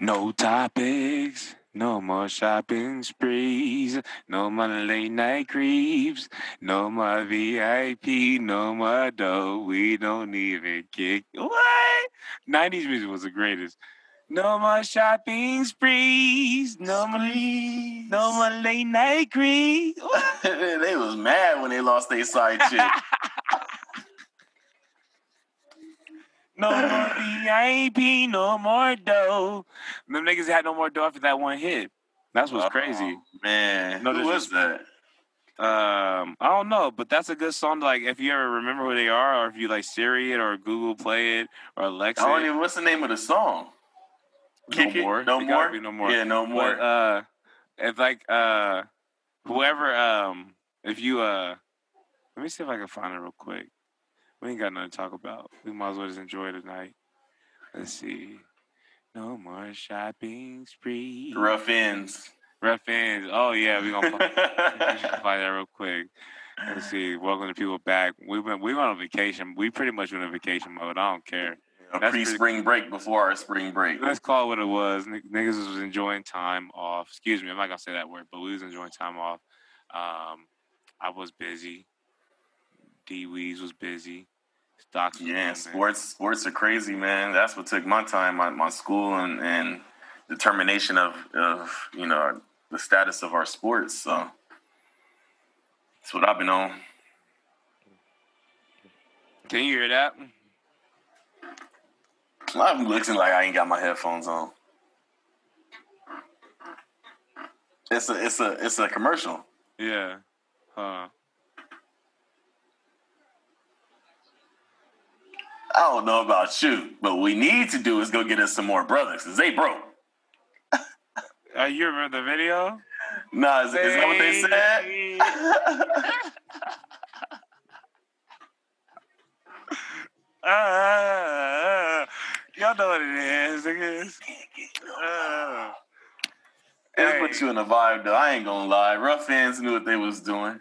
No topics. No more shopping sprees, no more late night creeps, no more VIP, no more dough. We don't even kick. What? 90s music was the greatest. No more shopping sprees, no more, no more late night creeps. they was mad when they lost their side chick. No more VIP, no more dough. Them niggas had no more dough after that one hit. That's what's Oh, crazy. Man, No who was that? Um, I don't know, but that's a good song. To, like, if you ever remember who they are, or if you like Siri it or Google Play it or Alexa, I don't even. What's the name of the song? no Kick It? more, No It more. no more. Yeah, no more. But, uh, if like uh, whoever um, if you uh, let me see if I can find it real quick. We ain't got nothing to talk about. We might as well just enjoy tonight. Let's see. No more shopping spree. Ruff Endz. Ruff Endz. Oh yeah, we gonna. find- that real quick. Let's see. Welcome to people back. We went. We went on vacation. We pretty much went on vacation mode. I don't care. A That's pre spring break before our spring break. Let's call it what it was. N- Niggas was enjoying time off. Excuse me. I'm not gonna say that word, but we was enjoying time off. Um, I was busy. D Weez was busy. Was Yeah, booming. sports sports are crazy, man. That's what took my time, my, my school and, and determination of, of you know the status of our sports. So that's what I've been on. Can you hear that? I'm looking like I ain't got my headphones on. It's a it's a it's a commercial. Yeah. Huh. I don't know about you, but what we need to do is go get us some more brothers because they broke. Uh, you remember the video? Nah, is, is that what they said? Uh, y'all know what it is, niggas. Uh, It Hey. put you in a vibe, though. I ain't gonna lie. Ruff Endz knew what they was doing.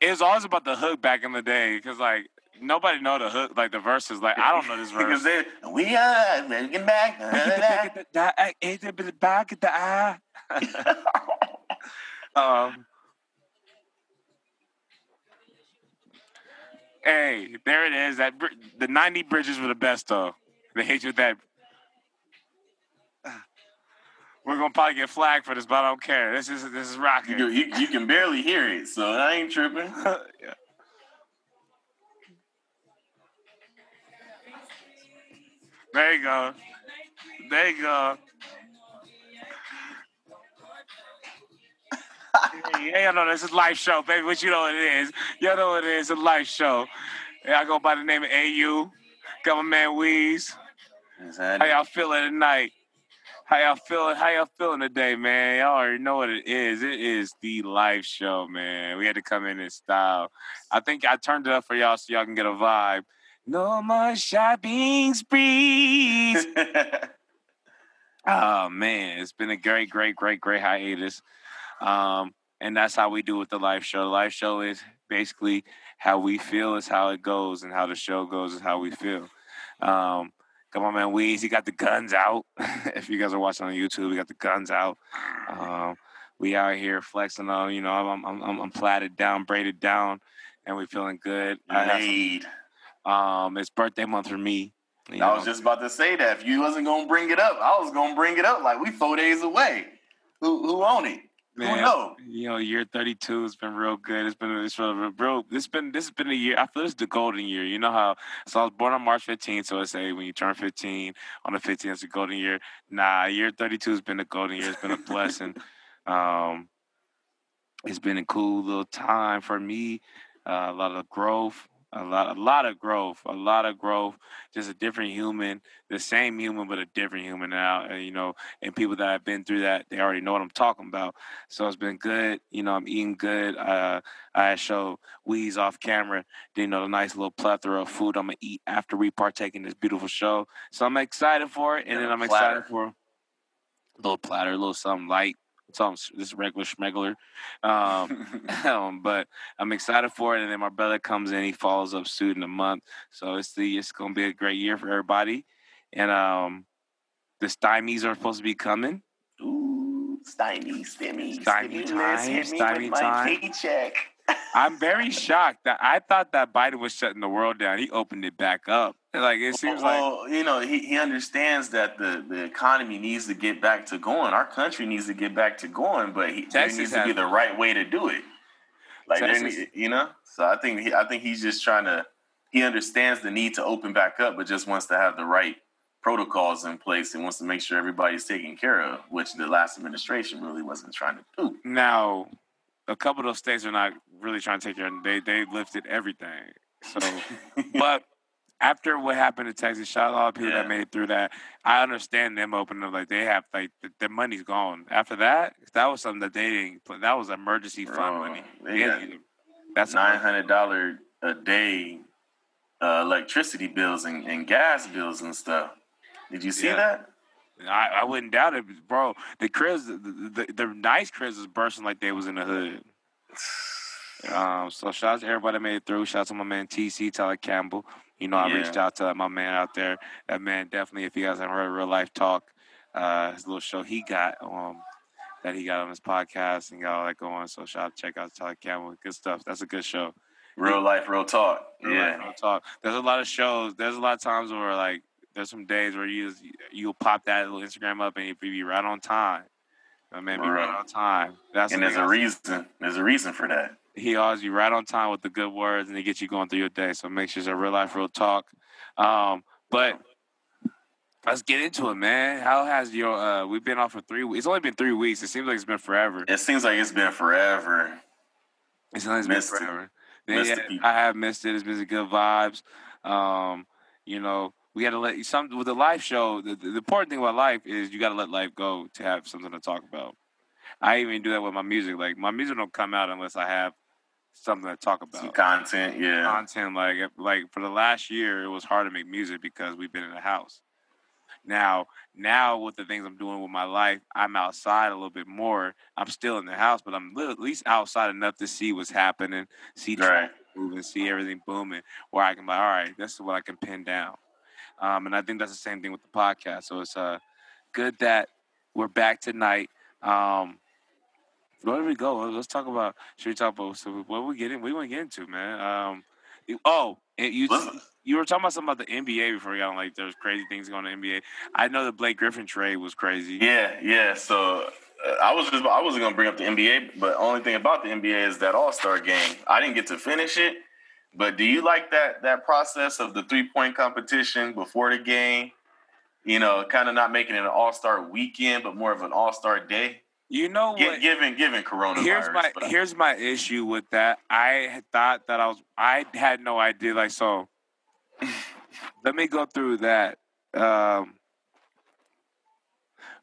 It was always about the hook back in the day, because like nobody know the hook, like the verses. Like I don't know this Because verse. they, we are making back. Back at the eye. Um. Hey, there it is. That the ninety bridges were the best though. They hit you with that. We're gonna probably get flagged for this, but I don't care. This is this is rocking. you, you, you can barely hear it, so I ain't tripping. Yeah. There you go. There you go. yeah, y'all know this is live show, baby. What you know what it is? Y'all know what it is. It's a live show. Yeah, I go by the name of AU. Got my man Weez. How y'all feeling tonight? How y'all feeling? How y'all feeling today, man? Y'all already know what it is. It is the live show, man. We had to come in in style. I think I turned it up for y'all so y'all can get a vibe. No more shopping sprees. oh man, it's been a great, great, great, great hiatus. Um, and that's how we do with the live show. The live show is basically how we feel is how it goes, and how the show goes is how we feel. Um, come on, man, Weez, he got the guns out. if you guys are watching on YouTube, we got the guns out. Um, we out here flexing on, you know, I'm I'm I'm, I'm plaited down, braided down, and we feeling good. I Laid. um, it's birthday month for me. I was just about to say that. If you wasn't gonna bring it up, I was gonna bring it up. Like we four days away. Who who own it? Man, Who know? You know, year 32 has been real good. It's been it's real, real, real this been this has been a year. I feel this is the golden year. You know how so I was born on March 15th, so I say when you turn 15 on the 15th, it's a golden year. Nah, year 32 has been a golden year. It's been a blessing. Um, it's been a cool little time for me. Uh, a lot of growth, a lot, a lot of growth, a lot of growth. Just a different human, the same human, but a different human now. And, you know, and people that have been through that, they already know what I'm talking about. So it's been good. You know, I'm eating good. Uh, I show Weez off camera. You know, the nice little plethora of food I'm gonna eat after we partake in this beautiful show. So I'm excited for it, and Yeah, then I'm platter. excited for a little platter, a little something light. Some this regular schmegler. Um, um, but I'm excited for it. And then my brother comes in, he follows up suit in a month. So it's the it's gonna be a great year for everybody. And um the stymies are supposed to be coming. Ooh, stymie, stimmy, Stymie stimulus, time, stymie time. paycheck. I'm very shocked that I thought that Biden was shutting the world down. He opened it back up. Like it seems like well, you know, he, he understands that the, the economy needs to get back to going. Our country needs to get back to going, but he, there needs to be the right way to do it. Like there, you know, so I think he, I think he's just trying to. He understands the need to open back up, but just wants to have the right protocols in place and wants to make sure everybody's taken care of, which the last administration really wasn't trying to do. now a couple of those states are not really trying to take care of they they lifted everything. So but after what happened in Texas, shout out to all the people Yeah. that made it through that. I understand them opening up like they have like the, their money's gone. After that, that was something that they didn't. put- That was emergency fund money. they Yeah, got that's nine hundred dollar a day uh, electricity bills and, and gas bills and stuff. Did you see Yeah. that? I, I wouldn't doubt it, bro. The cribs, the, the, the nice cribs was bursting like they was in the hood. Um, so shout out to everybody that made it through. Shout out to my man TC Tyler Campbell. You know, I Yeah. reached out to my man out there. That man definitely, if you guys haven't heard real life talk, uh, his little show he got um that he got on his podcast and got all that going. So shout out check out Tyler Campbell. Good stuff. That's a good show. Real life, real talk. Real yeah. life, real talk. There's a lot of shows. There's a lot of times where like there's some days where you just, you'll pop that little Instagram up and you be right on time. My man be right Right. on time. That's and the there's a I- reason. There's a reason for that. He always be right on time with the good words and he gets you going through your day. So make sure it's a real life, real talk. Um, but let's get into it, man. How has your uh we've been off for three weeks. It's only been three weeks. It seems like it's been forever. It seems like it's been forever. It's only been Missed it. forever. Missed Yeah. I have missed it. It's been good vibes. Um, you know, we got to let some with the live show. The, the important thing about life is you got to let life go to have something to talk about. I even do that with my music. Like my music don't come out unless I have something to talk about. Some content, yeah. content like like for the last year it was hard to make music because we've been in the house now now with the things i'm doing with my life i'm outside a little bit more i'm still in the house but i'm at least outside enough to see what's happening see Right. moving see everything booming where i can be like all right this is what i can pin down um, and i think that's the same thing with the podcast so it's uh good that we're back tonight um where do we go? Let's talk about. Should we talk about so what we get in? We want to get into, man. Um, you- oh, you you were talking about something about the NBA before we got on. Like, there's crazy things going on in the NBA. I know the Blake Griffin trade was crazy. Yeah, yeah. So uh, I was just I wasn't gonna bring up the NBA, but only thing about the NBA is that All Star game. I didn't get to finish it, but do you like that that process of the three point competition before the game? You know, kind of not making it an All Star weekend, but more of an All Star day. You know Gi- what? given given coronavirus. Here's my but here's my issue with that. I thought that I was I had no idea. Like so, let me go through that. Um,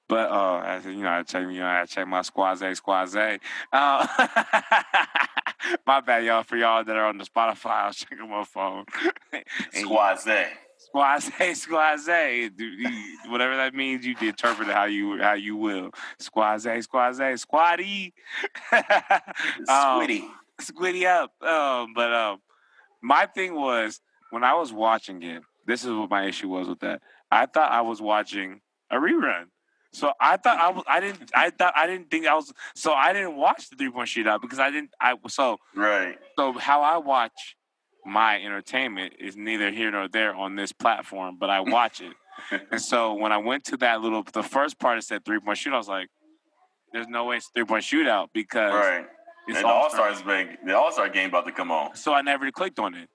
but uh, you know, I check you know I check my squaze squaze. Uh, my bad, y'all. For y'all that are on the Spotify, I was checking my phone. Squaze. Squaze, squaze, Do whatever that means, you interpret it how you how you will. Squaze, squaze, squatty. Um, Squiddy. squiddy up. Um, but um, my thing was when I was watching it. This is what my issue was with that. I thought I was watching a rerun. So I thought I was. I didn't. I thought I didn't think I was. So I didn't watch the three point shootout because I didn't. I so Right. so how I watch my entertainment is neither here nor there on this platform, but I watch it. and so when I went to that little, the first part it said three point shootout. I was like, "There's no way it's three point shootout because Right. it's and the All All-Star." Stars the All Star game about to come on. So I never clicked on it.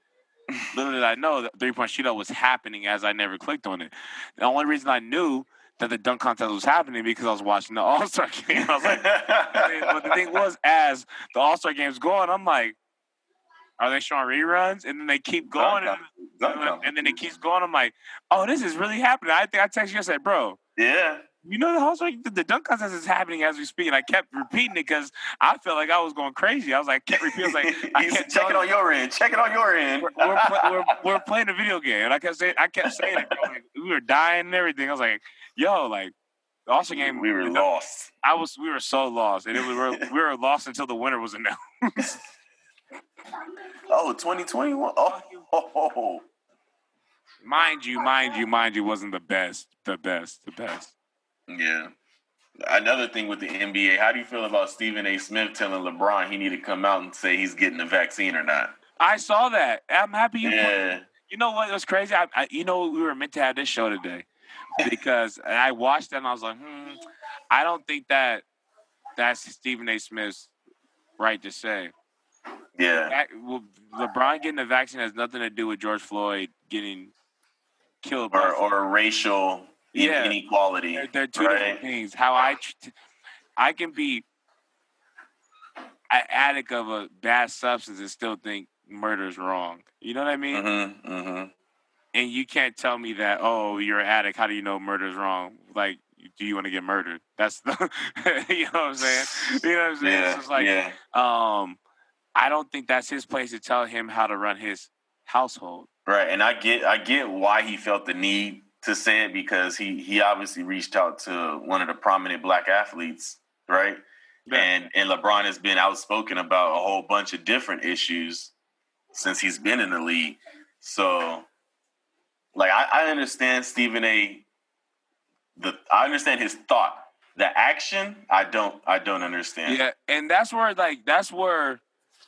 Little did I know that three point shootout was happening as I never clicked on it. The only reason I knew that the dunk contest was happening because I was watching the All Star game. I was like, but the thing was, as the All Star game's going, I'm like, are they showing reruns? And then they keep going, and, and, then- and then it keeps going. I'm like, oh, this is really happening. I think I texted you. I said, bro, yeah. you know the Star, the, the dunk contest is happening as we speak. And I kept repeating it because I felt like I was going crazy. I was like, kept repeating. I was like, I kept check it on your end. Check it on your end. we're, we're, we're, we're playing a video game, and I kept saying, I kept saying it. bro. Like, we were dying and everything. I was like, yo, like, The Star game. We were lost. I was. We were so lost, and it was, we, were, we were lost until the winner was announced. oh, 2021. Oh, oh, oh, mind you, mind you, mind you, wasn't the best. The best. The best. Yeah. Another thing with the NBA, how do you feel about Stephen A. Smith telling LeBron he need to come out and say he's getting the vaccine or not? I saw that. I'm happy you. Yeah. You know what It was crazy? I, I, you know, we were meant to have this show today because I watched that and I was like, hmm, I don't think that that's Stephen A. Smith's right to say. Yeah. Well, LeBron getting a vaccine has nothing to do with George Floyd getting killed or, or racial yeah. inequality. They're, they're two right? different things. How I, I can be an addict of a bad substance and still think murder is wrong. You know what I mean? Mm-hmm, mm-hmm. And you can't tell me that, oh, you're an addict. How do you know murder is wrong? Like, do you want to get murdered? That's the, you know what I'm saying? You know what I'm saying? Yeah, it's like, yeah. um, I don't think that's his place to tell him how to run his household. Right, and I get, I get why he felt the need to say it because he he obviously reached out to one of the prominent black athletes, right? Yeah. And and LeBron has been outspoken about a whole bunch of different issues since he's been in the league. So, like, I, I understand Stephen A. The I understand his thought. The action, I don't. I don't understand. Yeah, and that's where like that's where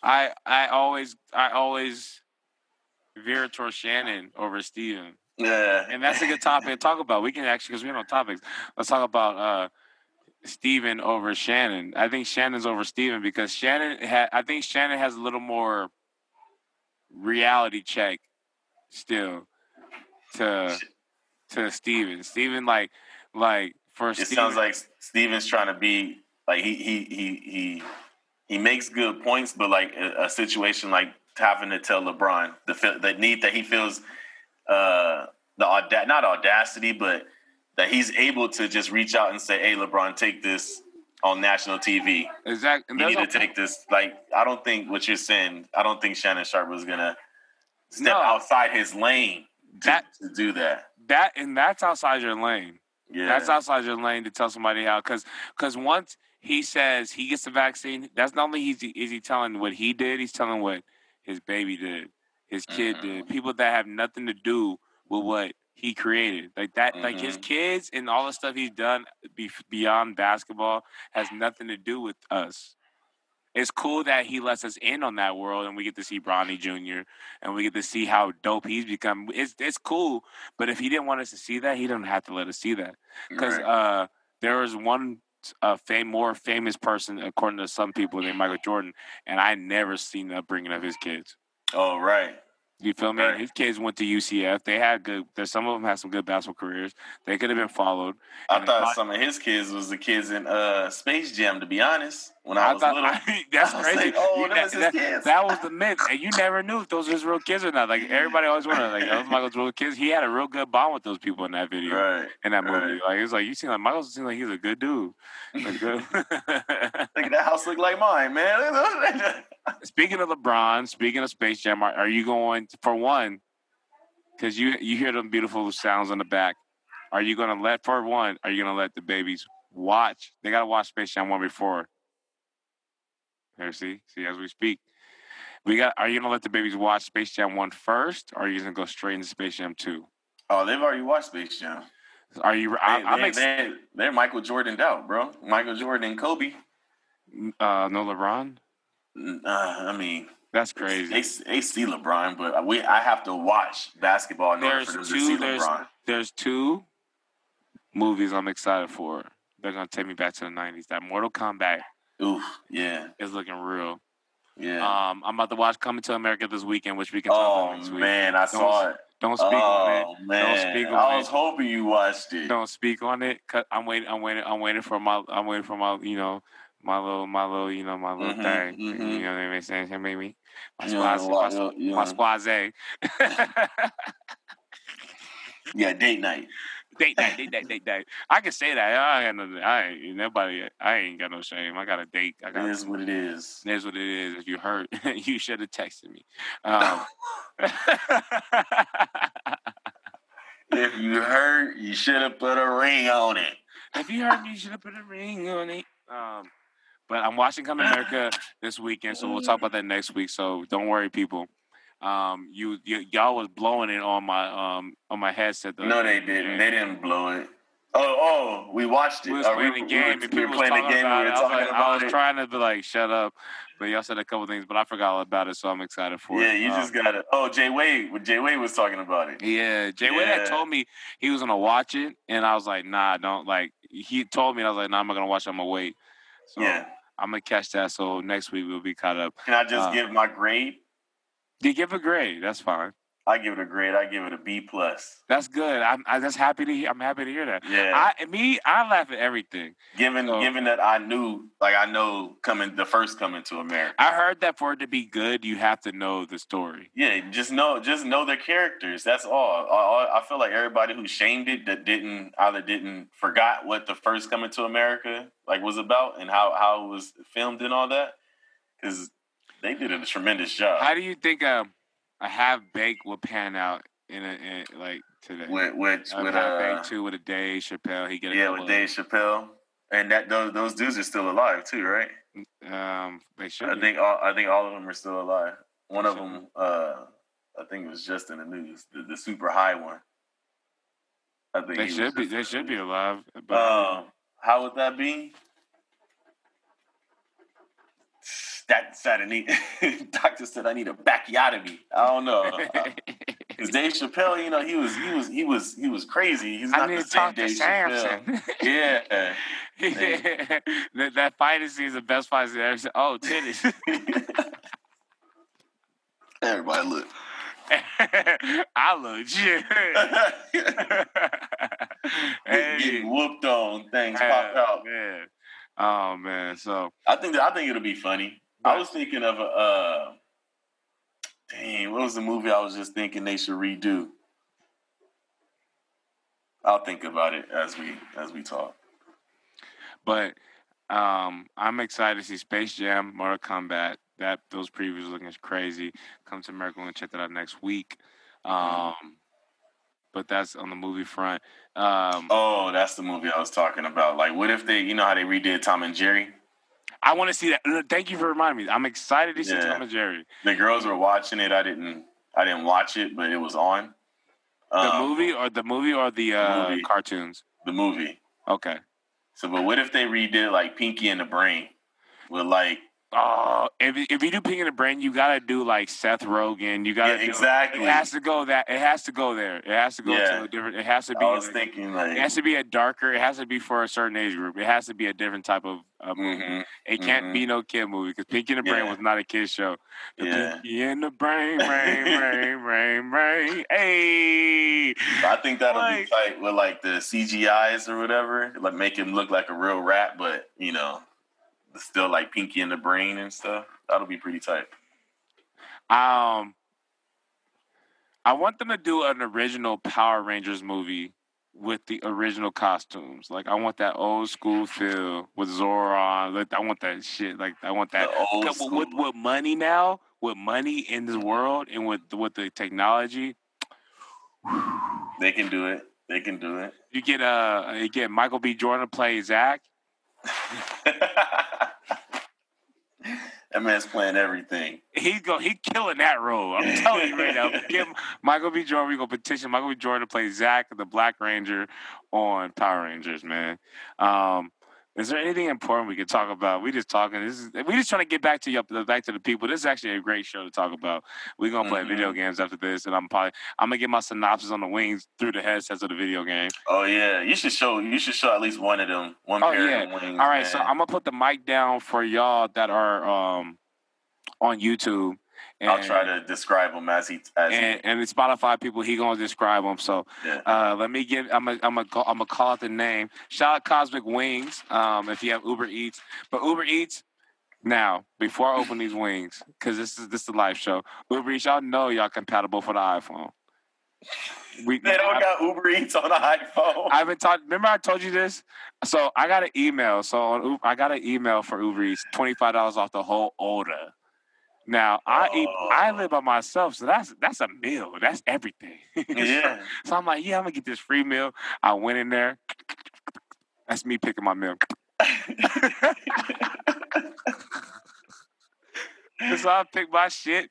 I I always I always veer towards Shannon over Stephen. Yeah, and that's a good topic to talk about. We can actually because we have no topics. Let's talk about uh Stephen over Shannon. I think Shannon's over Stephen because Shannon had. I think Shannon has a little more reality check still to to Stephen. Stephen like like for it Stephen, sounds like Stephen's trying to be like he he he he he makes good points, but like a, a situation like having to tell LeBron the the need that he feels uh the auda- not audacity, but that he's able to just reach out and say, "Hey, LeBron, take this on national TV. Exactly. You need to take this. Like, I don't think what you're saying. I don't think Shannon Sharpe was gonna step no, outside his lane to, that, to do that. That and that's outside your lane. Yeah, that's outside your lane to tell somebody how. Because because once he says he gets the vaccine, that's not only is he, is he telling what he did, he's telling what his baby did, his kid mm-hmm. did, people that have nothing to do with what he created. Like that, mm-hmm. like his mm-hmm. kids and all the stuff he's done be, beyond basketball has nothing to do with us. It's cool that he lets us in on that world, and we get to see Bronny Jr. and we get to see how dope he's become. It's it's cool, but if he didn't want us to see that, he doesn't have to let us see that because right. uh, there was one uh, fame more famous person according to some people named Michael Jordan, and I never seen the upbringing of his kids. Oh right, you feel me? Right. His kids went to UCF. They had good. Some of them had some good basketball careers. They could have been followed. I thought some of his kids was the kids in uh, Space Jam. To be honest, when I, I was thought, little, I, that's I crazy. Like, oh, that, that, that, was the myth, and you never knew if those were his real kids or not. Like everybody always wondered, like those Michael's real kids. He had a real good bond with those people in that video, right? In that movie, right. like it was like you seem like Michael seemed like he's a good dude. Like, good. like that house looked like mine, man. speaking of LeBron, speaking of Space Jam, are, are you going for one? Because you you hear them beautiful sounds on the back. Are you gonna let for one? Are you gonna let the babies watch? They gotta watch Space Jam one before. There, see, see, as we speak, we got. Are you gonna let the babies watch Space Jam one first, or are you gonna go straight into Space Jam two? Oh, they've already watched Space Jam. Are you? I, they, I'm ex- they're, they're Michael Jordan out, bro. Michael Jordan and Kobe. Uh, no LeBron. Uh, I mean, that's crazy. They, they see LeBron, but we I have to watch basketball in there's order for them two, to see there's, LeBron. There's two movies I'm excited for. They're gonna take me back to the '90s. That Mortal Kombat. Oof, yeah, It's looking real. Yeah. Um, I'm about to watch Coming to America this weekend, which we can talk oh, about next week. man, I don't, saw it. Don't speak oh, on it. Man. Don't speak on I it. was hoping you watched it. Don't speak on it. Cause I'm waiting. I'm waiting. I'm waiting for my. I'm waiting for my. You know, my little, my little, you know, my little mm-hmm, thing. Mm-hmm. You know what I mean? Saying, hey, maybe my squad, my, my squaze. yeah, date night. Date night, date night, date night. I can say that. I ain't, no, I ain't nobody. I ain't got no shame. I got a date. I got. It is what it is. It is what it is. If you hurt, you should have texted me. Um, if you hurt, you should have put a ring on it. if you me, you should have put a ring on it. Um, but I'm watching Come America this weekend, so we'll talk about that next week. So don't worry, people. Um, you, y- y'all was blowing it on my um on my headset. the No, they didn't. They didn't blow it. Oh, oh, we watched it. We was Uh, playing we, the game we were playing the talking game. about We it. were I was, talking like, I was it. trying to be like, shut up, but y'all said a couple things, but I forgot all about it, so I'm excited for Yeah, it. Yeah, you Um, just got it. Oh, Jay Wade. Jay Wade was talking about it. Yeah, Jay Wade had told me he was gonna watch it, and I was like, nah, don't like. He told me, and I was like, nah, I'm not gonna watch. it. I'm gonna wait. So Yeah. I'm gonna catch that. So next week we'll be caught up. Can I just Uh, give my grade? You give a grade. That's fine. I give it a grade. I give it a B plus. That's good. I'm I just happy to. hear- I'm happy to hear that. Yeah. I me I laugh at everything. given so- given that I knew, like I know coming the first coming to America. I heard that for it to be good, you have to know the story. Yeah, just know just know their characters. That's all. all- I feel like everybody who shamed it that didn't either didn't forgot what the first coming to America like was about and how how it was filmed and all that because they did a tremendous job How do you think um, a half baked will pan out in a in, like today? with with a with half uh, baked too with a Dave Chappelle. He get a yeah with Dave Chappelle and that those those dudes are still alive too, right? Um, they should. I be. think all I think all of them are still alive. One of Should them, uh, I think it was just in the news, the, the super high one. I think They should be. They should be alive. But Um, how would that be? That said, I need. Doctor said I need a bacchiotomy. I don't know. Because Dave Chappelle, you know, he was he was he was he was crazy. He's I not need the to same talk to Dave Chappelle. Samson. Yeah. that, that fighting scene is the best fight scene ever. seen. Oh, titties. Everybody look. I look shit. hey, Getting whooped on, things hey, pop out. man. Oh man. So I think that, I think it'll be funny. I was thinking of a uh dang, what was the movie I was just thinking they should redo? I'll think about it as we as we talk. But um, I'm excited to see Space Jam, Mortal Kombat. That those previews looking crazy. Come to America, we're gonna check that out next week. Um, but that's on the movie front. Um, Oh, that's the movie I was talking about. Like what if they you know how they redid Tom and Jerry? I want to see that. Thank you for reminding me. I'm excited to see Yeah. Tom and Jerry. The girls were watching it. I didn't I didn't watch it, but it was on. The Um, movie or the movie or the uh, movie. cartoons. The movie. Okay. So but what if they redid like Pinky and the Brain? With like Oh, if if you do Pinky and the Brain, you gotta do like Seth Rogen. You gotta Yeah, do, exactly. It has to go that. It has to go there. It has to go Yeah. to a different. It has to be. I was like- thinking It has to be a darker. It has to be for a certain age group. It has to be a different type of uh, movie. mhm. It can't be no kid movie because Pinky and the Brain Yeah. was not a kid show. The Yeah. Pinky and the Brain, brain, brain, brain, brain. Hey, I think that'll Like- be tight with like the CGIs or whatever, like make him look like a real rat, but you know, still like Pinky and the Brain and stuff. That'll be pretty tight. um, I want them to do an original Power Rangers movie with the original costumes. Like I want that old school feel with Zordon. Like I want that shit. Like I want that. old With- with, with money now, with money in this world, and with with the technology, they can do it. They can do it. you get uh you get Michael B. Jordan to play Zach. That man's playing everything. He's go he killing that role. I'm telling you right now. Get Michael B. Jordan. We gonna petition Michael B. Jordan to play Zach, the Black Ranger, on Power Rangers. Man, um, is there anything important we could talk about? We just talking. This is we just trying to get back to you, back to the people. This is actually a great show to talk about. We're gonna play Mhm. video games after this, and I'm probably I'm gonna get my synopsis on the wings through the headsets of the video game. Oh yeah, you should show. You should show at least one of them. One Oh, pair yeah. of wings. All right, so. I'm gonna put the mic down for y'all that are um on YouTube. And, I'll try to describe them as he as and, and the Spotify people, he gonna describe them. So. Yeah. uh, let me give. I'm gonna I'm gonna I'm gonna call out the name. Shout out Cosmic Wings. Um, if you have Uber Eats, but Uber Eats. Now, before I open these wings, because this is this is the live show, Uber Eats, y'all know y'all compatible for the iPhone. We, They don't I- got Uber Eats on the iPhone. I've been taught. Remember, I told you this. So I got an email. So on Uber, I got an email for Uber Eats, twenty five dollars off the whole order. Now I eat. I Oh. live by myself, so that's that's a meal. That's everything. yeah. so I'm like, yeah, I'm gonna get this free meal. I went in there. That's me picking my meal. so I pick my shit,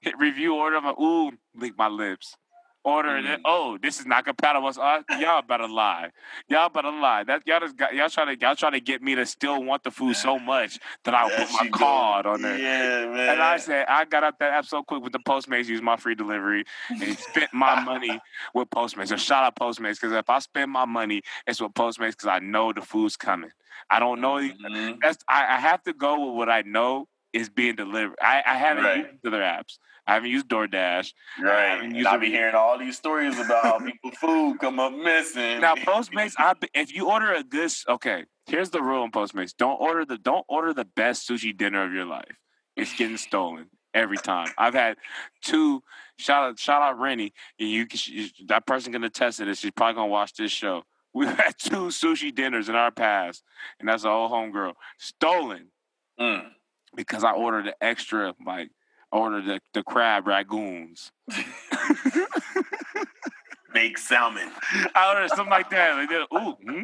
hit review order. I'm like, ooh, lick my lips. Order it. Mm. Oh, this is not compatible. So I, y'all better lie. Y'all better lie. That y'all just got y'all trying to y'all trying to get me to still want the food so much that I'll put my card on there. Yeah, man. And I said, I got out that app so quick with the Postmates, used my free delivery, and spent my money with Postmates. So shout out Postmates, because if I spend my money, it's with Postmates because I know the food's coming. I don't know. Mhm. That's I, I have to go with what I know is being delivered. I, I haven't Right. used other apps. I haven't used DoorDash. Right. And used I it- be hearing all these stories about how people food come up missing. Now Postmates, I if you order a good okay, here's the rule in Postmates: don't order the don't order the best sushi dinner of your life. It's getting stolen every time. I've had two. Shout out shout out Rennie. and You can- she- that person gonna test it. She's probably gonna watch this show. We've had two sushi dinners in our past, and that's an old homegirl stolen Mm. Because I ordered the extra like. I ordered the, the crab rangoons. Baked salmon. I ordered something like that. Like, that. ooh, hmm?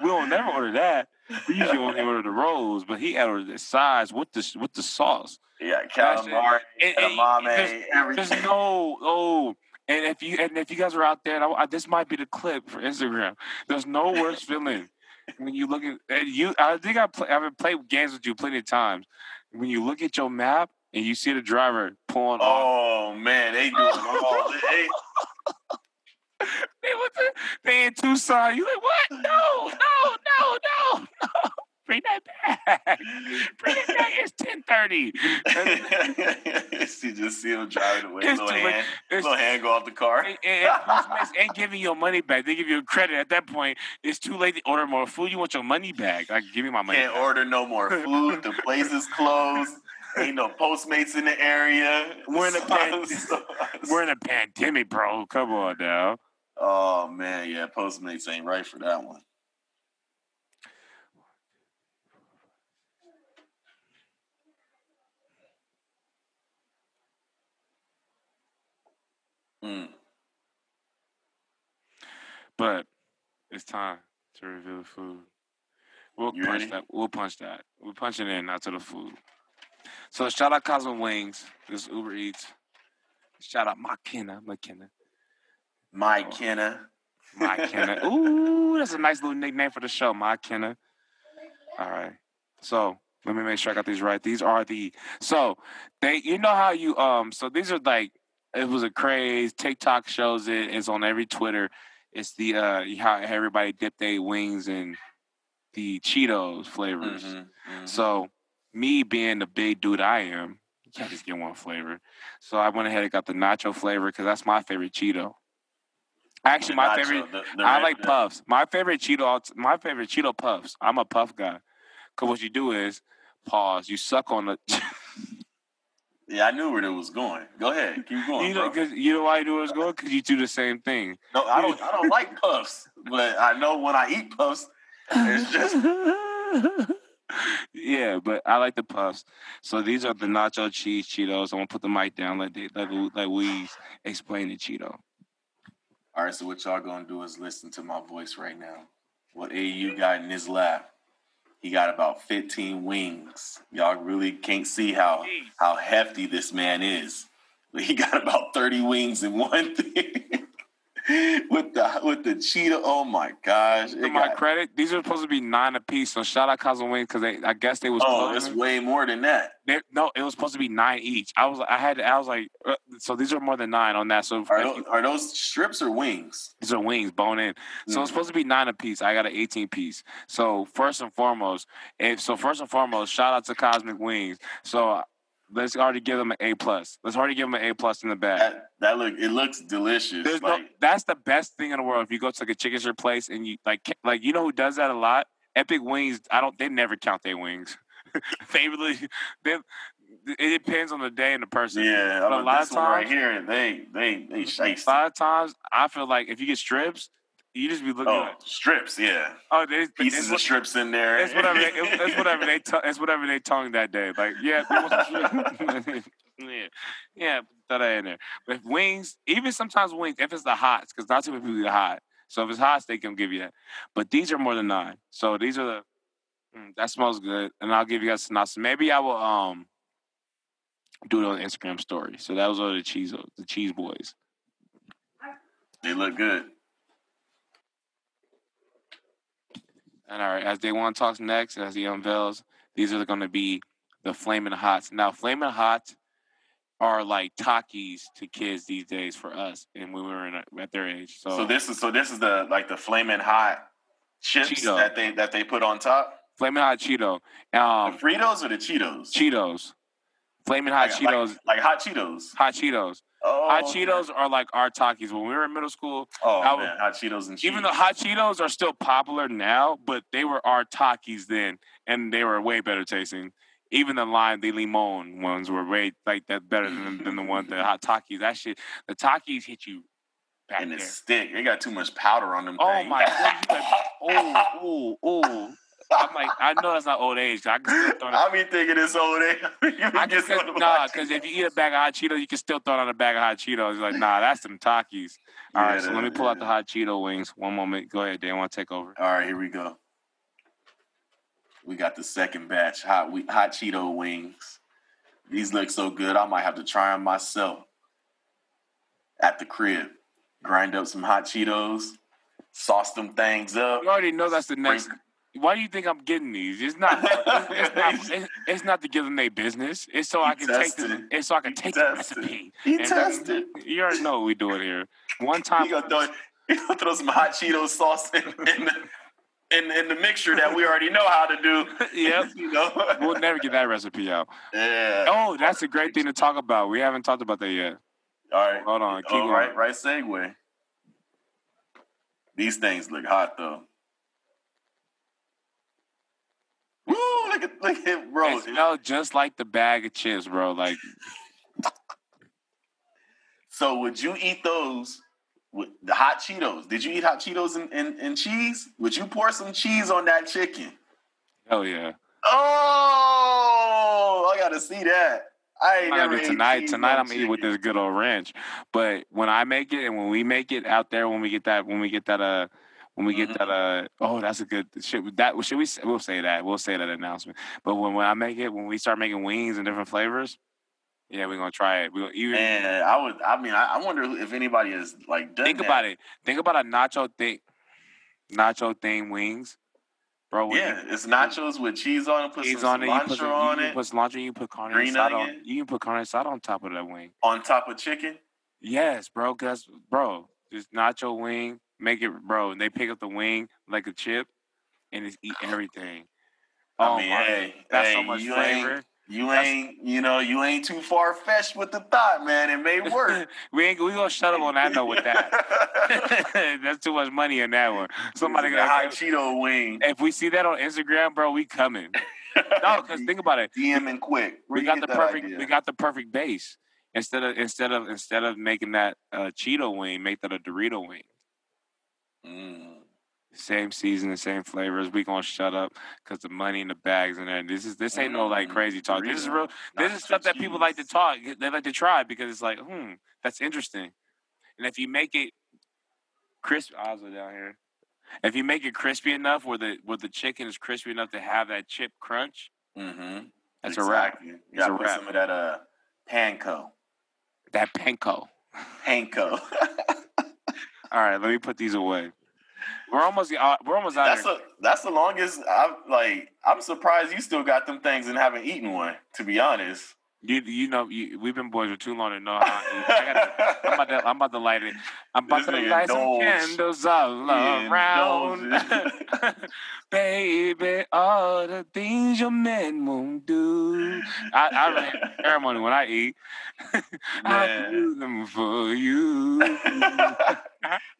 we don't never order that. We usually only order the rolls, but he ordered the size with the with the sauce. Yeah, calamari, And- and edamame, there's- everything. There's no oh, and if you and if you guys are out there, I, I- this might be the clip for Instagram. There's no worse feeling when you look at and you. I think I play, I've played games with you plenty of times. When you look at your map and you see the driver pulling off, Oh man, they doing all they, they went to, they in Tucson. You like what? No, no, no, no, no. Bring that back. Bring it back. It's ten thirty. you just see them driving away. It's Little hand, It's- little hand go off the car. and, and, ain't giving you your money back. They give you a credit at that point. It's too late to order more food. You want your money back. Like, give me my money Can't back. order no more food. The place is closed. Ain't no Postmates in the area. We're in a pan- We're in a pandemic, bro. Come on now. oh man, yeah, Postmates ain't right for that one. Mm. But it's time to reveal the food. We'll You punch ready? that. We'll punch that. We're punching in, not to the food. So shout out Cosmo Wings. This is Uber Eats. Shout out McKenna. McKenna. My Oh. Kenna. McKenna. Ooh, that's a nice little nickname for the show, My McKenna. All right. So let me make sure I got these right. These are the so they you know how you um so these are like it was a craze. TikTok shows it. It's on every Twitter. It's the uh how everybody dip their wings in the Cheetos flavors. Mhm, mhm. So me being the big dude I am, I just get one flavor. So I went ahead and got the nacho flavor because that's my favorite Cheeto. Actually, The my nacho, favorite. the- the I red- like puffs. My favorite Cheeto. My favorite Cheeto puffs. I'm a puff guy. Cause what you do is pause. You suck on the. Yeah, I knew where it was going. Go ahead, keep going, you know, cause you know why you do it's going? Cause you do the same thing. No, I don't. I don't like puffs, but I know when I eat puffs, it's just yeah, but I like the puffs. So these are the nacho cheese Cheetos. I'm gonna put the mic down. Let they, let let Weez explain the Cheeto. All right, so what y'all gonna do is listen to my voice right now. What AU got in his lap? He got about 15 wings. Y'all really can't see how how hefty this man is. But he got about 30 wings in one thing. with the with the cheetah. Oh my gosh. To It my got- credit, these are supposed to be nine apiece. So shout out Cosmo Wings because I guess they was oh, it's way more than that. They, no, it was supposed to be nine each. I was, I had, I was like, uh, so these are more than nine on that. So Are those, you- are those strips or wings? these are wings, bone in. So it's supposed to be nine a piece. I got an 18 piece. So first and foremost, if so, first and foremost, shout out to Cosmic Wings. So let's already give them an A plus. Let's already give them an A plus in the bag. That that look it looks delicious. There's no, that's the best thing in the world. If you go to like a chicken strip place and you like, like you know who does that a lot? Epic Wings. I don't. They never count their wings. they really. They, it depends on the day and the person. yeah, But I a mean, lot this of one right times- here, they they they mm-hmm. A shiesty. lot of times, I feel like if you get strips, you just be looking. Oh, at, strips, yeah, oh, they, pieces of what- strips in there. it's whatever. They, it- it's whatever they. T- it's whatever they tongue that day. Like, yeah, you want some strips? yeah, yeah, throw that in there. But if wings, even sometimes wings, if it's the hots, because not too many people eat hot. So if it's hot they I'm give you that. But these are more than nine. So these are the mm, that smells good, and I'll give you guys synopsis. Maybe I will um do it on Instagram story. So that was all the cheese the cheese boys. They look good. And all right, as Day One talks next, as he unveils, these are going to be the Flaming Hots. Now, Flaming Hots are like Takis to kids these days for us, and we were in a, at their age. So, So this is so this is the like the flaming hot chips Cheeto. that they that they put on top. Flaming Hot Cheeto, The um, Fritos or the Cheetos? Cheetos, Flaming Hot Like- Cheetos, like, like hot Cheetos. Hot Cheetos. Oh, Hot Cheetos are like our Takis. When we were in middle school, Oh man, hot Cheetos and cheese. even though Hot Cheetos are still popular now, but they were our Takis then, and they were way better tasting. Even the lime de limon ones were way like that better than, than the one the hot Takis. That shit, the Takis hit you back and the there. stick, they got too much powder on them. Oh things. my god! Oh, oh, oh! I'm like, I know that's not old age. I can still throw that. I be thinking it's old age. I can still, nah, because if you eat a bag of hot Cheetos, you can still throw it on a bag of hot Cheetos. You're like, nah, that's some Takis. All right, Yeah, so let me pull out the hot Cheeto wings. One moment. Go ahead, Dan. Want to take over? All right, here we go. We got the second batch hot we, hot Cheeto wings. These look so good. I might have to try them myself at the crib. Grind up some hot Cheetos, sauce them things up. You already know that's the next. Why do you think I'm getting these? It's not. It's, not. It's, it's not to give them their business. It's so I You can take the. tested. It's so I can You take the tested. recipe. He And then- tested. You already know what we do it here. One time. You gonna throw, you gonna throw some hot Cheeto sauce in, in, the, in, in the mixture that we already know how to do. Yep. you know. We'll never get that recipe out. yeah. Oh, that's a great thing to talk about. We haven't talked about that yet. All right. Hold on. Keep Oh, going. right, right segue. These things look hot though. Woo! Look at look at bro. It smells just like the bag of chips, bro. Like So would you eat those with the hot Cheetos? Did you eat hot Cheetos and, and, and cheese? Would you pour some cheese on that chicken? hell yeah. Oh, I gotta see that. I ain't never tonight. Tonight I'm gonna eat with this good old ranch. But when I make it and when we make it out there, when we get that, when we get that, uh, when we get Mhm. that, uh, oh, that's a good shit. That should we? We'll say that. We'll say that announcement. But when, when I make it, when we start making wings and different flavors, yeah, we're gonna try it. We gonna even Man, I would. I mean, I, I wonder if anybody is like done. think that. about it. Think about a nacho thing, nacho thing wings, bro. when you- Yeah, it's nachos with cheese on it. Put cheese on it. You put, some, on you it can put cilantro. You put carne Green asada. On, onion. you can put carne asada on top of that wing. on top of chicken. Yes, bro. Cause bro, just nacho wing, make it, bro. And they pick up the wing like a chip, and just eat everything. Oh I mean, my, hey, that's hey, so much you flavor. ain't, you That's- ain't, you know, you ain't too far fetched with the thought, man. It may work. we ain't we gonna shut up on that note with that. That's too much money in that one. Somebody got a hot Cheeto wing. If we see that on Instagram, bro, we coming. No, because think about it. DM and quick. Where we got the perfect idea? we got the perfect base. Instead of instead of instead of making that uh, Cheeto wing, make that a Dorito wing. Mm. Same season, the same flavors. We gonna shut up because the money in the bags and there. This is this ain't no like Mm, crazy talk. This is real. This is stuff that people like to talk. They like to try because it's like, hmm, that's interesting. And if you make it crisp, Ozzo down here. If you make it crispy enough, where the where the chicken is crispy enough to have that chip crunch, Mm-hmm. that's a wrap. exactly. You It's gotta put wrap. some of that uh panko. That panko. Panko. All right, let me put these away. We're almost out. We're almost out that's here. a that's the longest I've like I'm surprised you still got them things and haven't eaten one, to be honest. You you know you, we've been boys for too long to know how. I, I gotta, I'm, about to I'm about to light it. I'm about This to light some candles all He around, baby. All the things your men won't do. I I really ceremony when I eat. I do them for you.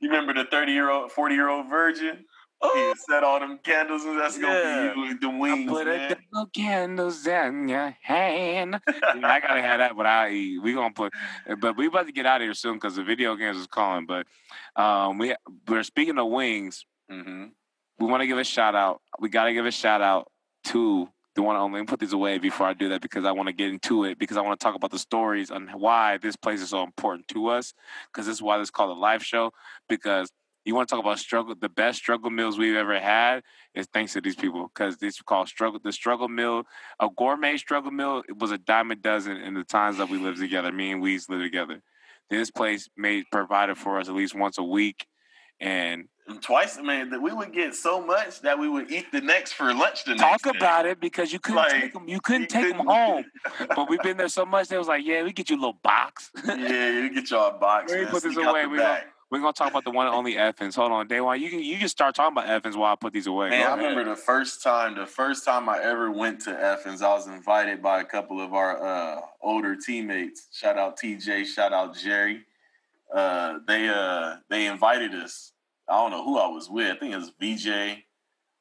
you remember the 30 year old, 40 year old virgin? He set all them candles and that's Yeah. gonna be you with the wings. I put a man. double candles in your hand. Yeah, I gotta have that, but I eat. We gonna put, but we about to get out of here soon because the video games is calling. But um, we we're speaking of wings. Mm-hmm. We want to give a shout out. We gotta give a shout out to the one and only. Put these away before I do that because I want to get into it because I want to talk about the stories on why this place is so important to us. Because this is why this is called a live show. Because You want to talk about struggle? The best struggle meals we've ever had is thanks to these people because this called struggle. The struggle meal, a gourmet struggle meal, it was a dime a dozen in the times that we lived together. Me and Weez lived together. This place made provided for us at least once a week, and twice. Man, that we would get so much that we would eat the next for lunch. The talk next about day. it because you couldn't Like, take them. You couldn't take them couldn't- home. but we've been there so much. They was like, "Yeah, we get you a little box." yeah, you get y'all a box. We put this away. We back. We're gonna talk about the one and only Effins. Hold on, Day One. You can you can start talking about Effins while I put these away. Man, I remember the first time, the first time I ever went to Effins, I was invited by a couple of our uh, older teammates. Shout out TJ, shout out Jerry. Uh, they uh, they invited us. I don't know who I was with. I think it was VJ,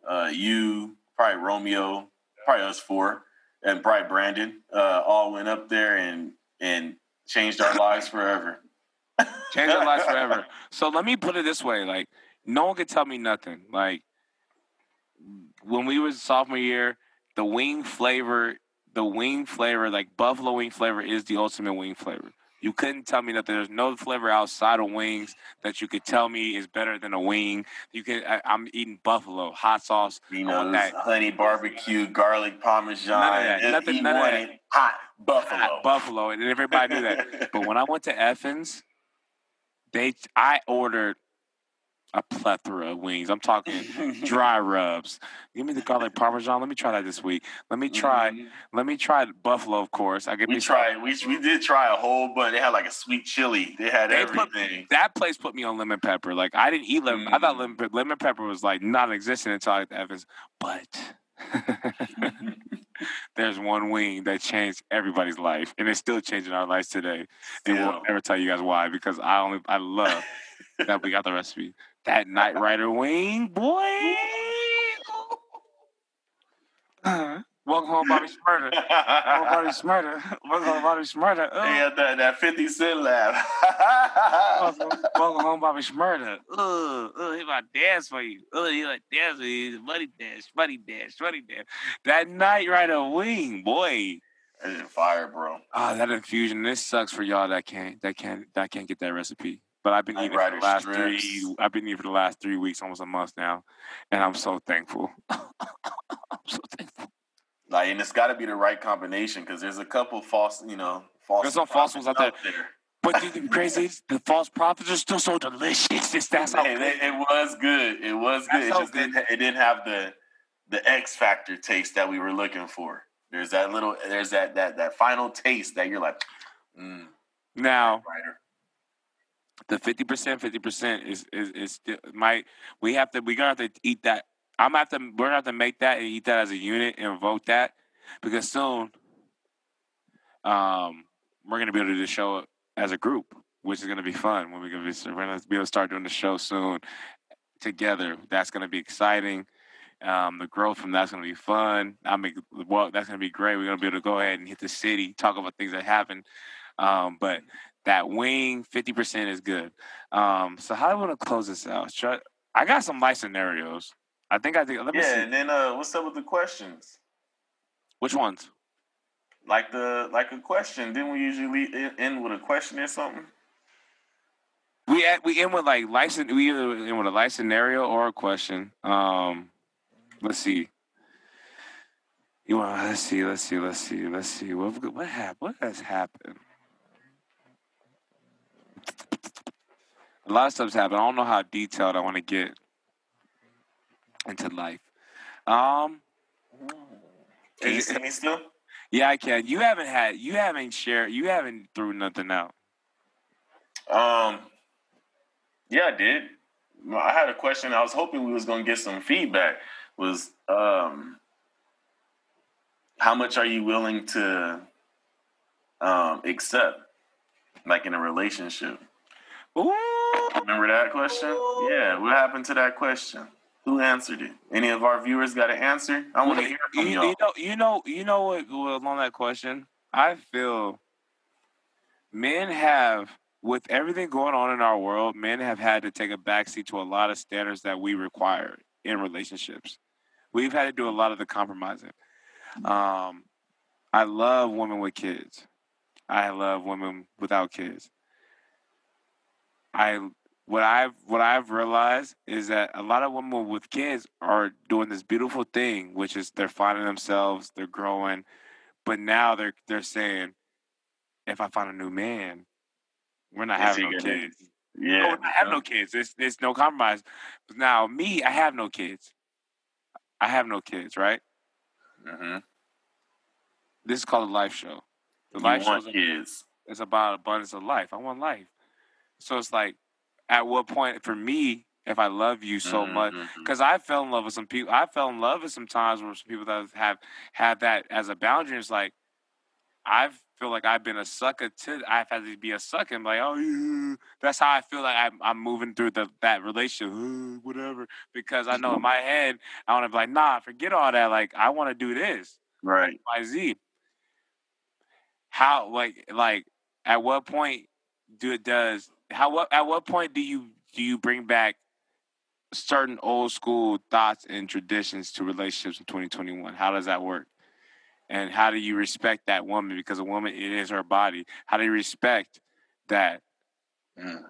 uh, you, probably Romeo, probably us four, and probably Brandon. Uh, all went up there and and changed our lives forever. Change our lives forever. So let me put it this way: like, no one could tell me nothing. Like, when we was sophomore year, the wing flavor, the wing flavor, like buffalo wing flavor, is the ultimate wing flavor. You couldn't tell me that There's no flavor outside of wings that you could tell me is better than a wing. You can. I, I'm eating buffalo hot sauce. You know, that honey barbecue, garlic parmesan, None of that. Nothing- none of wanted hot buffalo. hot buffalo, and everybody knew that. But when I went to Effins, they I ordered a plethora of wings. I'm talking dry rubs. Give me the garlic parmesan. Let me try that this week. Let me try. Mhm. Let me try buffalo, of course. I give We some- tried. We we did try a whole bunch. They had like a sweet chili. They had They put- everything. That place put me on lemon pepper. Like I didn't eat lemon. I thought Mm. lemon, lemon pepper was like non-existent until I to Evans. But there's one wing that changed everybody's life, and it's still changing our lives today. And we'll never tell you guys why because I only I love that we got the recipe. That Night Rider wing, boy. Uh-huh. Welcome home, Bobby Shmurda. Welcome, Bobby Shmurda. Welcome, home, Bobby Shmurda. They Ugh. had that, that 50 cent laugh. Welcome, welcome home, Bobby Shmurda. Ugh, ugh, he about to dance for you. Ugh, he like dance for you. Buddy dance, money dance, money dance. That Night Rider wing, boy. That is fire, bro. Ah, that infusion. This sucks for y'all that can't that can't that can't get that recipe. But I've been Night eating for the last strips. three. I've been eating for the last three weeks, almost a month now, and I'm so thankful. I'm so thankful. Like, and it's got to be the right combination because there's a couple false, you know, false. There's some false ones out there. there. But dude, the crazy the false prophets are still so delicious. It's, that's how Man, it, it was good. It was That's good. It so just didn't. It didn't have the the X factor taste that we were looking for. There's that little. There's that that that final taste that you're like, mm, now. writer. the fifty percent, fifty percent is is is still my. We have to. We're gonna have to eat that. I'm have to. We're gonna have to make that and eat that as a unit and vote that because soon, um, we're gonna be able to do the show as a group, which is gonna be fun. When we're gonna be, we're gonna be able to start doing the show soon together. That's gonna be exciting. Um, the growth from that's gonna be fun. I mean, well, that's gonna be great. We're gonna be able to go ahead and hit the city, talk about things that happened. Um, but that wing 50% is good. Um, so how do I want to close this out? I, I got some life scenarios. I think I think let me Yeah, see. and then uh, what's up with the questions? Which ones? Like the like a question. Didn't we usually end- end with a question or something? We at, we end with like license. we either end with a life scenario or a question. Um, let's see. You want? Let's see. Let's see. Let's see. Let's see. What what happened? What has happened? A lot of stuff's happened. I don't know how detailed I want to get into life. Um, Can you see me still? yeah, I can. You haven't had. You haven't shared. You haven't threw nothing out. Um, yeah, I did. I had a question. I was hoping we was gonna get some feedback. Was um, how much are you willing to um accept, like in a relationship? Ooh. Remember that question? Yeah. What happened to that question? Who answered it? Any of our viewers got an answer? I want to hear you, from you y'all. know, you know, you know what on that question? I feel men have, with everything going on in our world, men have had to take a backseat to a lot of standards that we require in relationships. We've had to do a lot of the compromising. Um, I love women with kids. I love women without kids. I what I've what I've realized is that a lot of women with kids are doing this beautiful thing, which is they're finding themselves, they're growing, but now they're they're saying, if I find a new man, we're not having no gonna- kids. Yeah. Oh, I have no kids. There's there's no compromise. But now me, I have no kids. I have no kids, right? hmm This is called a life show. The You life show is about abundance of life. I want life. So it's like, at what point for me, if I love you so much, Mhm. because I fell in love with some people. I fell in love with some times where some people that have had that as a boundary. It's like I feel like I've been a sucker to. I've had to be a sucker. I'm like, oh, that's how I feel like I'm, I'm moving through the that relationship, whatever. Because I know in my head, I want to be like, nah, forget all that. Like I want to do this. Right. Y Z. How like like at what point do it does how what at what point do you do you bring back certain old school thoughts and traditions to relationships in 2021? How does that work? And how do you respect that woman because a woman it is her body? How do you respect that Yeah. that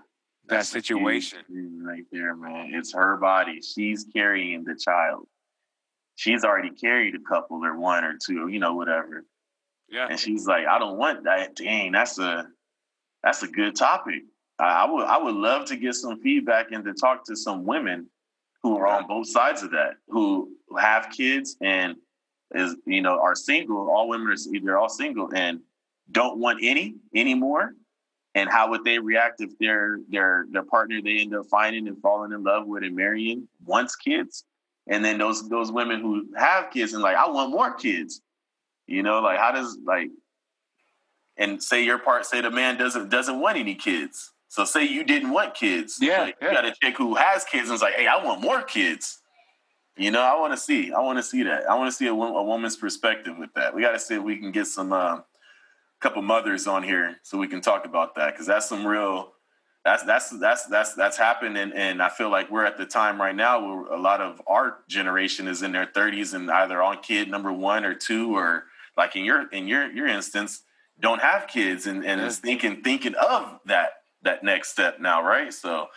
That's the key situation? right there, man. It's her body. She's carrying the child. She's already carried a couple or one or two, you know, whatever. Yeah. And she's like, I don't want that. Dang, that's a that's a good topic. I, would I would love to get some feedback and to talk to some women who are on both sides of that, who have kids and is you know are single. All women are either all single and don't want any anymore. And how would they react if their their their partner they end up finding and falling in love with and marrying wants kids? And then those those women who have kids and like, I want more kids. You know, like how does like and say your part, say the man doesn't doesn't want any kids. So say you didn't want kids. Yeah, Like, yeah. You got a chick who has kids and is like, hey, I want more kids. You know, I want to see. I want to see that. I want to see a, a woman's perspective with that. We got to see if we can get some uh, couple mothers on here so we can talk about that because that's some real. That's that's that's that's that's happened, and, and I feel like we're at the time right now where a lot of our generation is in their 30s and either on kid number one or two, or like in your in your your instance, don't have kids and, and is thinking thinking of that that next step now, right? So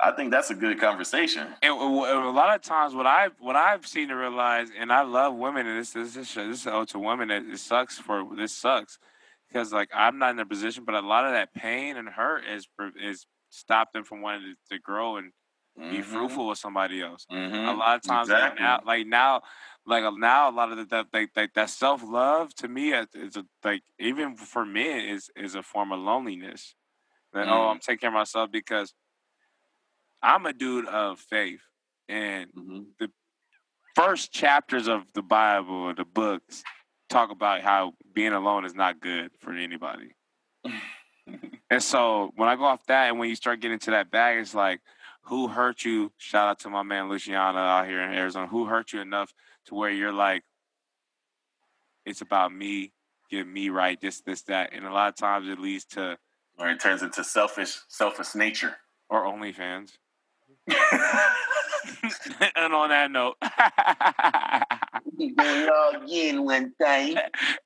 I think that's a good conversation. And a lot of times, what I've what I've seen to realize, and I love women, and this this this, this is out to women. That it sucks for this sucks because like I'm not in a position, but a lot of that pain and hurt is is stopped them from wanting to, to grow and be Mhm, fruitful with somebody else. mhm. A lot of times, like now, like now, like now, a lot of the, that like, like that self love to me is is a, like even for men is is a form of loneliness. That oh, Mm. I'm taking care of myself because I'm a dude of faith, and Mhm. first chapters of the Bible or the books talk about how being alone is not good for anybody. and so when I go off that, and when you start getting to that bag, it's like, who hurt you? Shout out to my man Luciana out here in Arizona. Who hurt you enough to where you're like, it's about me, get me right, this, this, that, and a lot of times it leads to Or it turns into selfish selfish nature. or OnlyFans. and on that note, log in one time.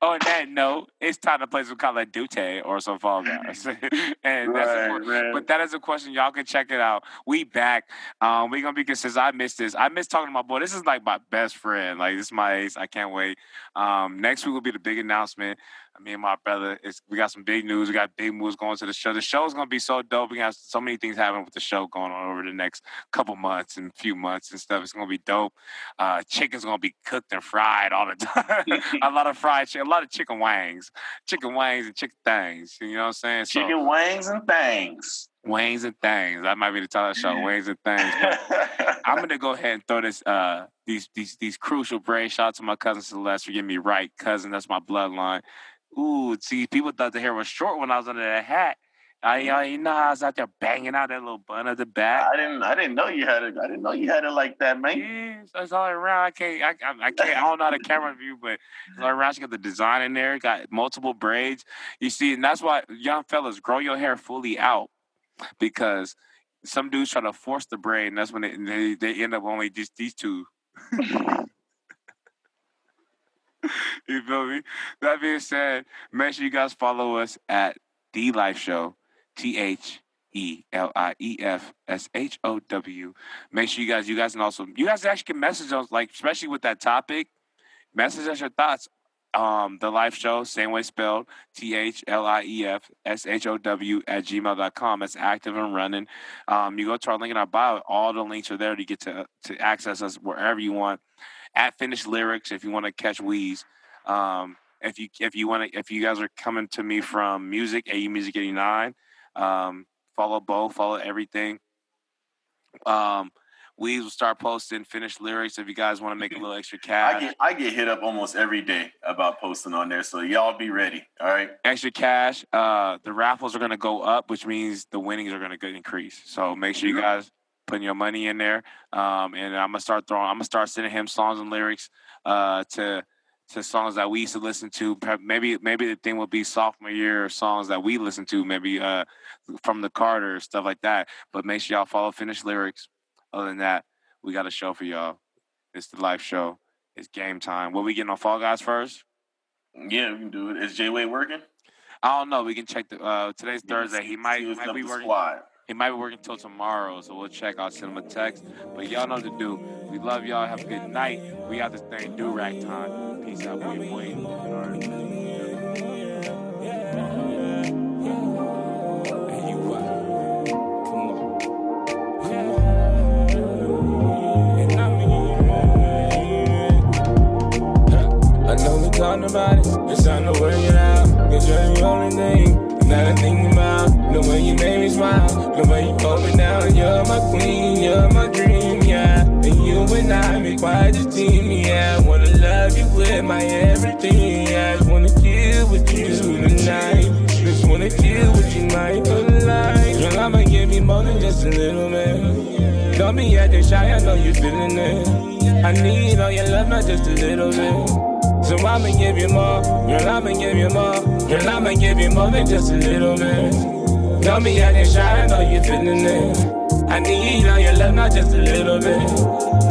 on that note, it's time to play some Call of Duty or some Fall Guys. and Right, right. but that is a question. Y'all can check it out. We back. Um, we gonna be consistent. I missed this. I miss talking to my boy. This is like my best friend. Like this is my ace. I can't wait. Um, next week will be the big announcement. Me and my brother, it's, we got some big news. We got big moves going to the show. The show is gonna be so dope. We got so many things happening with the show going on over the next couple months and few months and stuff. It's gonna be dope. Uh, chicken's gonna be cooked and fried all the time. a lot of fried chicken, a lot of chicken wangs, chicken wangs and chicken things. You know what I'm saying? So Chicken wings and things. wangs and things. That might be the title of the show. Wangs and things. But I'm gonna go ahead and throw this uh these these these crucial braids. Shout out to my cousin Celeste for getting me right, cousin. That's my bloodline. Ooh, see, people thought the hair was short when I was under that hat. I, mm-hmm. I you know, I was out there banging out that little bun at the back. I didn't. I didn't know you had it. I didn't know you had it like that, man. Yeah, so it's all around. I can't, I, I, I can't. I don't know how the camera view, but it's all around. She got the design in there. Got multiple braids. You see, and that's why young fellas grow your hair fully out because some dudes try to force the braid, and that's when they they, they end up only just these two. you feel me? That being said, make sure you guys follow us at the Life Show, T H E L I E F S H O W. Make sure you guys, you guys can also, you guys actually can message us, like, especially with that topic, message us your thoughts. Um, the live show, same way spelled T H L I E F S H O W at gmail.com. It's active and running. Um, you go to our link in our bio, all the links are there to get to, to access us wherever you want. At Finished Lyrics, if you want to catch Weez. Um, if you if you want to if you guys are coming to me from music AU Music 89, um, follow both, follow everything. Um, we will start posting finished lyrics if you guys want to make a little extra cash. I get I get hit up almost every day about posting on there, so y'all be ready. All right. Extra cash. Uh, the raffles are gonna go up, which means the winnings are gonna increase. So make sure you guys putting your money in there. Um, and I'm gonna start throwing. I'm gonna start sending him songs and lyrics uh, to to songs that we used to listen to. Maybe maybe the thing will be sophomore year songs that we listen to, maybe uh, from the Carter stuff like that. But make sure y'all follow finished lyrics. Other than that, we got a show for y'all. It's the live show. It's game time. What we getting on Fall Guys first? Yeah, we can do it. Is Jay Wade working? I don't know. We can check the. Uh, today's yeah, Thursday. He might, might be working. Squad. He might be working till tomorrow, so we'll check. I'll send him a text. But y'all know what to do. We love y'all. Have a good night. We got this thing do rag time. Peace out, boy, boy. talking about it. It's time to work it out. Cause you're the only thing that I think about. The way you made me smile. The way you hold me down. You're my queen. You're my dream, yeah. And you and I make quite a team, yeah. Wanna love you with my everything. Yeah. Just wanna chill with you tonight. Just wanna chill with you my whole life. Girl, I'ma give you more than just a little bit. Don't be acting shy, I know you're feeling it. I need all your love, not just a little bit. So I'ma give you more, girl, I'ma give you more, girl, I'ma give you more than just a little bit. Don't be acting shy, I know you're feeling it. I need all your love, not just a little bit.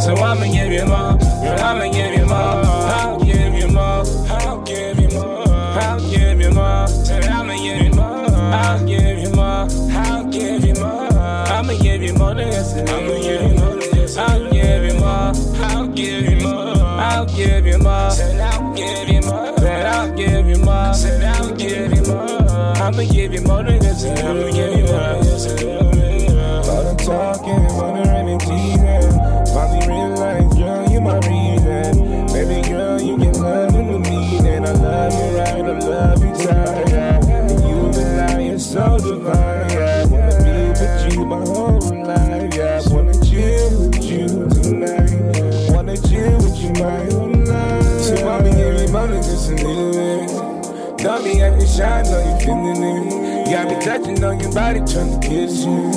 So I'ma give you more, girl, I'ma give you more. I'll give you more, I'll give you more, I'll give you more. So I'ma give you more, I'll give you more, I'll give you more. I'ma give you more than just a little bit. I'll give you more, I'll give you more, I'll give you more I'll give you more. I'ma give you more than this. I'ma give you more. All the talking, wondering and teasing. Finally realize, girl, you my reason. Baby girl, you get love in the meaning. I love you right, I love you tight. Bit. Don't be shy, know you feeling it. Got me touching on your body, trying to kiss you.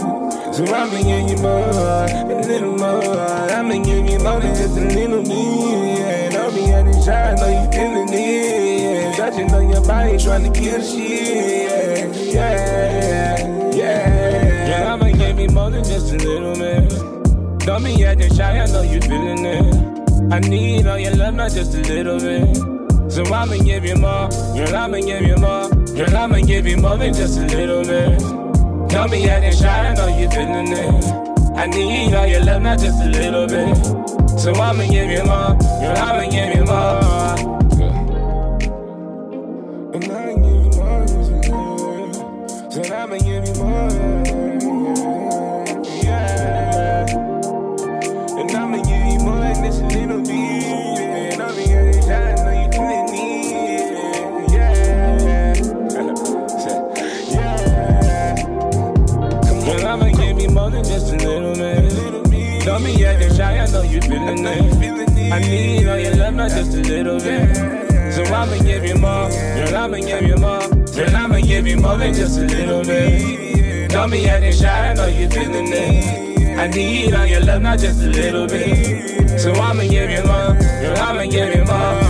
So I'ma give you more, a little more. I'ma give you more than just a little bit. Yeah. Don't be acting shy, know you feeling it. Yeah. Touching on your body, trying to kill shit. Yeah, yeah, yeah. Yeah, I'ma give you more than just a little bit. Don't be acting shy, I know you feeling it. I need all your love, not just a little bit. So I'ma give you more, girl, I'ma give you more, girl, I'ma give you more than just a little bit. Don't be acting shy, I know you feeling it. I need all your love, not just a little bit. So I'ma give you more, girl, I'ma give you more. And I give you more. So I'ma give you more. You feeling it. I need all your love, not just a little bit. So I'ma give you more, girl, I'ma give you more. Girl, I'ma give you more than just a little bit. Don't be acting shy, I know you feeling it. I need all your love, not just a little bit. So I'ma give you more, girl, I'ma give you more.